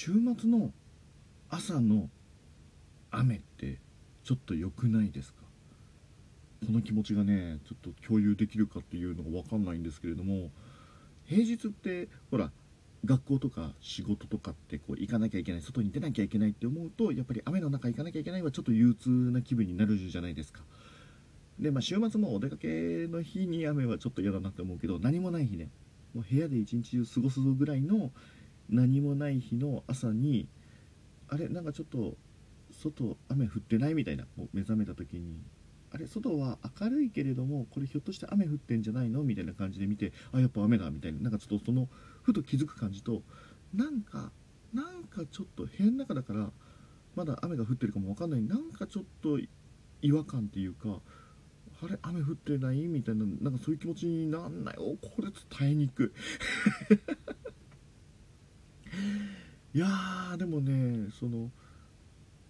週末の朝の雨ってちょっと良くないですか？この気持ちがねちょっと共有できるかっていうのが分かんないんですけれども平日ってほら学校とか仕事とかってこう行かなきゃいけない外に出なきゃいけないって思うとやっぱり雨の中行かなきゃいけないはちょっと憂鬱な気分になるじゃないですか。でまあ週末もお出かけの日に雨はちょっと嫌だなって思うけど何もない日ねもう部屋で一日中過ごすぞぐらいの何もない日の朝にあれなんかちょっと外雨降ってないみたいなもう目覚めた時に。あれ外は明るいけれどもこれひょっとして雨降ってんじゃないの？みたいな感じで見てあやっぱ雨だみたいな。なんかちょっとそのふと気づく感じとなんかなんかちょっと部屋の中だからまだ雨が降ってるかもわかんない。なんかちょっと違和感っていうかあれ雨降ってない？みたいななんかそういう気持ちになんない。おこれ伝えにく。いいやーでもねその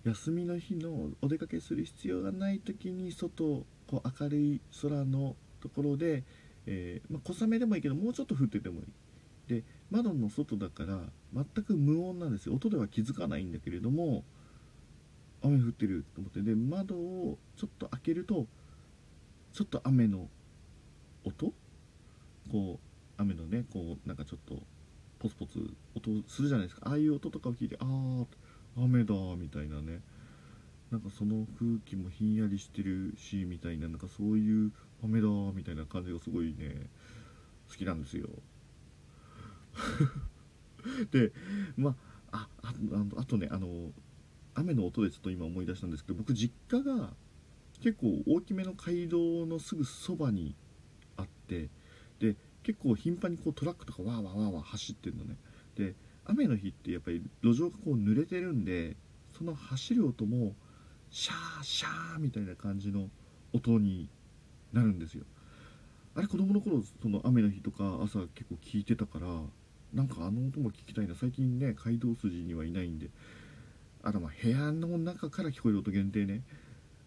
休みの日のお出かけする必要がない時に外こう明るい空のところで、えーまあ、小雨でもいいけどもうちょっと降っててもいい。で窓の外だから全く無音なんですよ。音では気づかないんだけれども雨降ってると思って。で窓をちょっと開けるとちょっと雨の音？こう雨のねこうなんかちょっとポツポツ音するじゃないですか。ああいう音とかを聞いてああ雨だみたいなね。なんかその空気もひんやりしてるしみたいななんかそういう雨だみたいな感じがすごいね好きなんですよ。でまあああとねあの雨の音でちょっと今思い出したんですけど僕実家が結構大きめの街道のすぐそばにあって結構頻繁にこうトラックとかわーわーわーわー走ってるのね。で雨の日ってやっぱり路上がこう濡れてるんでその走る音もシャーシャーみたいな感じの音になるんですよ。あれ子供の頃その雨の日とか朝結構聞いてたからなんかあの音も聞きたいな。最近ね街道筋にはいないんであとまあ部屋の中から聞こえる音限定ね。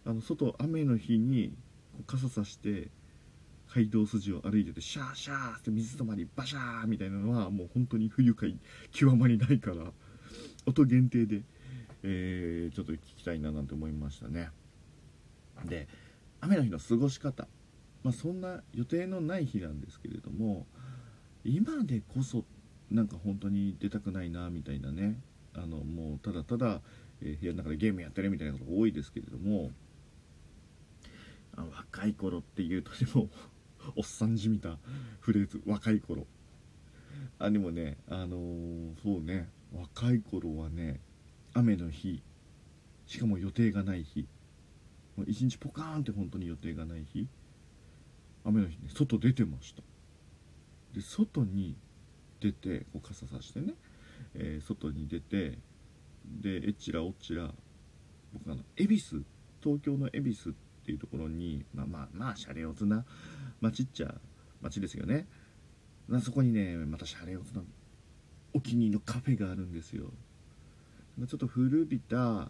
あの外雨の日に傘さして街道筋を歩いててシャーシャーって水たまりバシャーみたいなのはもう本当に不愉快極まりないから音限定で、えー、ちょっと聞きたいななんて思いましたね。で雨の日の過ごし方。まあそんな予定のない日なんですけれども今でこそなんか本当に出たくないなみたいなね。あのもうただただ、えー、部屋の中でゲームやってるみたいなことが多いですけれどもあ若い頃っていうとでも おっさんじみたフレーズ若い頃。あでもねあのー、そうね。若い頃はね雨の日しかも予定がない日。一日ポカーンって本当に予定がない日。雨の日ね外出てました。で外に出てこう傘さしてね、えー、外に出てでえちらおちら僕あの恵比寿東京の恵比寿ってていうところにまあまあまあシャレオツな街っちゃ街ですよね。そこにねまたシャレオツなお気に入りのカフェがあるんですよ。ちょっと古びた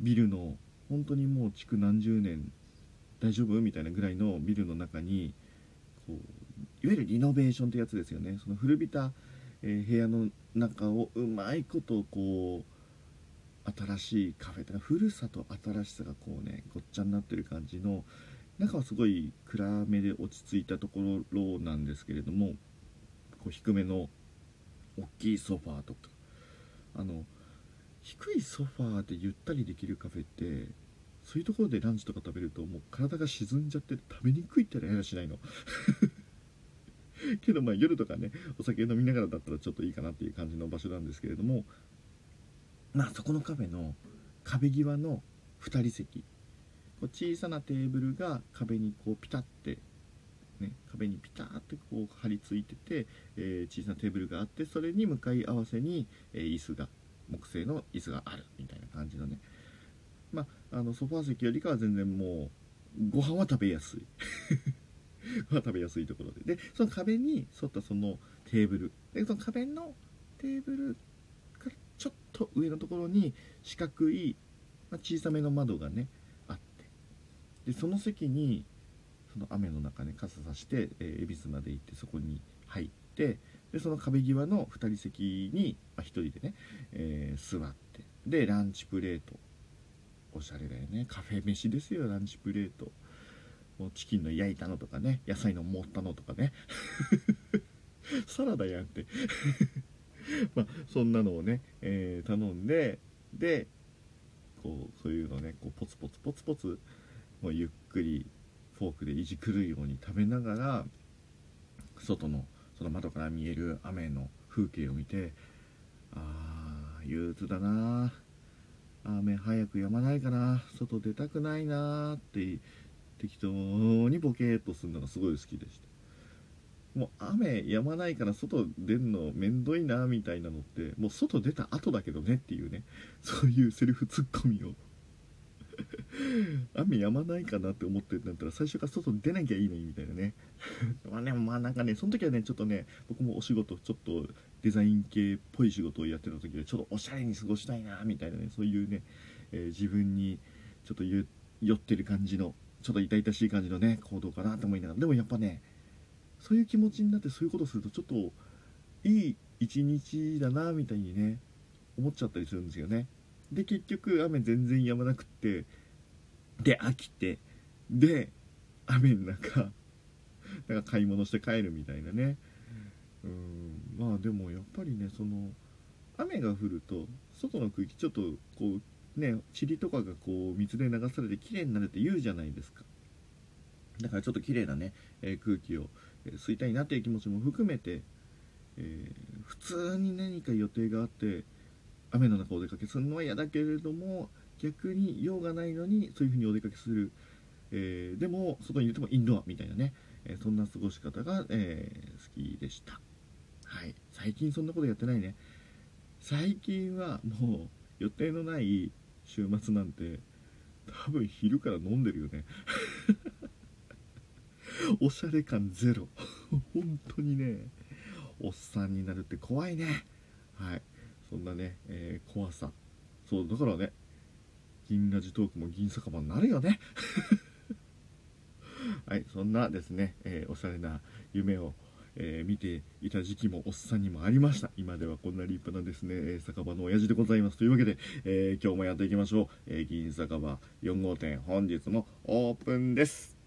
ビルの本当にもう築何十年大丈夫みたいなぐらいのビルの中にこういわゆるリノベーションってやつですよね。その古びた、えー、部屋の中をうまいことこう新しいカフェとか古さと新しさがこうねごっちゃになってる感じの中はすごい暗めで落ち着いたところなんですけれどもこう低めの大きいソファーとかあの低いソファーでゆったりできるカフェってそういうところでランチとか食べるともう体が沈んじゃって食べにくいってやらしないの。けどまあ夜とかねお酒飲みながらだったらちょっといいかなっていう感じの場所なんですけれどもまあそこのカフェの壁際の2人席。こう小さなテーブルが壁にこうピタッてね、壁にピタッてこう張り付いてて、えー、小さなテーブルがあってそれに向かい合わせに、えー、椅子が木製の椅子があるみたいな感じのね。まああのソファー席よりかは全然もうご飯は食べやすい。ご飯食べやすいところで。でその壁に沿ったそのテーブル。でその壁のテーブルと上のところに四角い、まあ、小さめの窓がねあって。でその席にその雨の中ね傘さして、えー、恵比寿まで行ってそこに入ってでその壁際の2人席に、まあ、1人でね、えー、座って。でランチプレート。おしゃれだよね。カフェ飯ですよ。ランチプレート。もうチキンの焼いたのとかね野菜の盛ったのとかね。サラダやんって。まあそんなのをね、えー、頼んででこうそういうのねこうポツポツポツポツもうゆっくりフォークでいじくるように食べながら外のその窓から見える雨の風景を見てああ憂鬱だな雨早く止まないかな。外出たくないなって適当にボケーっとするのがすごい好きでした。もう雨止まないから外出んのめんどいなみたいなのってもう外出た後だけどねっていうね。そういうセリフツッコミを。雨止まないかなって思ってんだったら最初から外出なきゃいいのにみたいなね。まあねまあなんかねその時はねちょっとね僕もお仕事ちょっとデザイン系っぽい仕事をやってた時でちょっとおしゃれに過ごしたいなみたいなねそういうね、えー、自分にちょっと酔ってる感じのちょっと痛々しい感じのね行動かなと思いながら。でもやっぱねそういう気持ちになってそういうことするとちょっといい一日だなみたいにね思っちゃったりするんですよね。で結局雨全然止まなくってで飽きてで雨の中 なんか買い物して帰るみたいなね。うん。まあでもやっぱりねその雨が降ると外の空気ちょっとこうね塵とかがこう水で流されて綺麗になるって言うじゃないですか。だからちょっと綺麗なね、えー、空気を、え、吸いたいなっていう気持ちも含めて、えー、普通に何か予定があって雨の中お出かけするのは嫌だけれども逆に用がないのにそういう風にお出かけする、えー、でも外にいてもインドアみたいなね、えー、そんな過ごし方が、え、好きでした。はい。最近そんなことやってないね。最近はもう予定のない週末なんて多分昼から飲んでるよね。おしゃれ感ゼロ。本当にねおっさんになるって怖いね。はい。そんなね、えー、怖さ。そうだからね銀ラジトークも銀酒場になるよね。はいそんなですね、えー、おしゃれな夢をえー、見ていた時期もおっさんにもありました。今ではこんな立派なですね、え酒場の親父でございます。というわけで、えー、今日もやっていきましょう、え、銀酒場4号店本日もオープンです。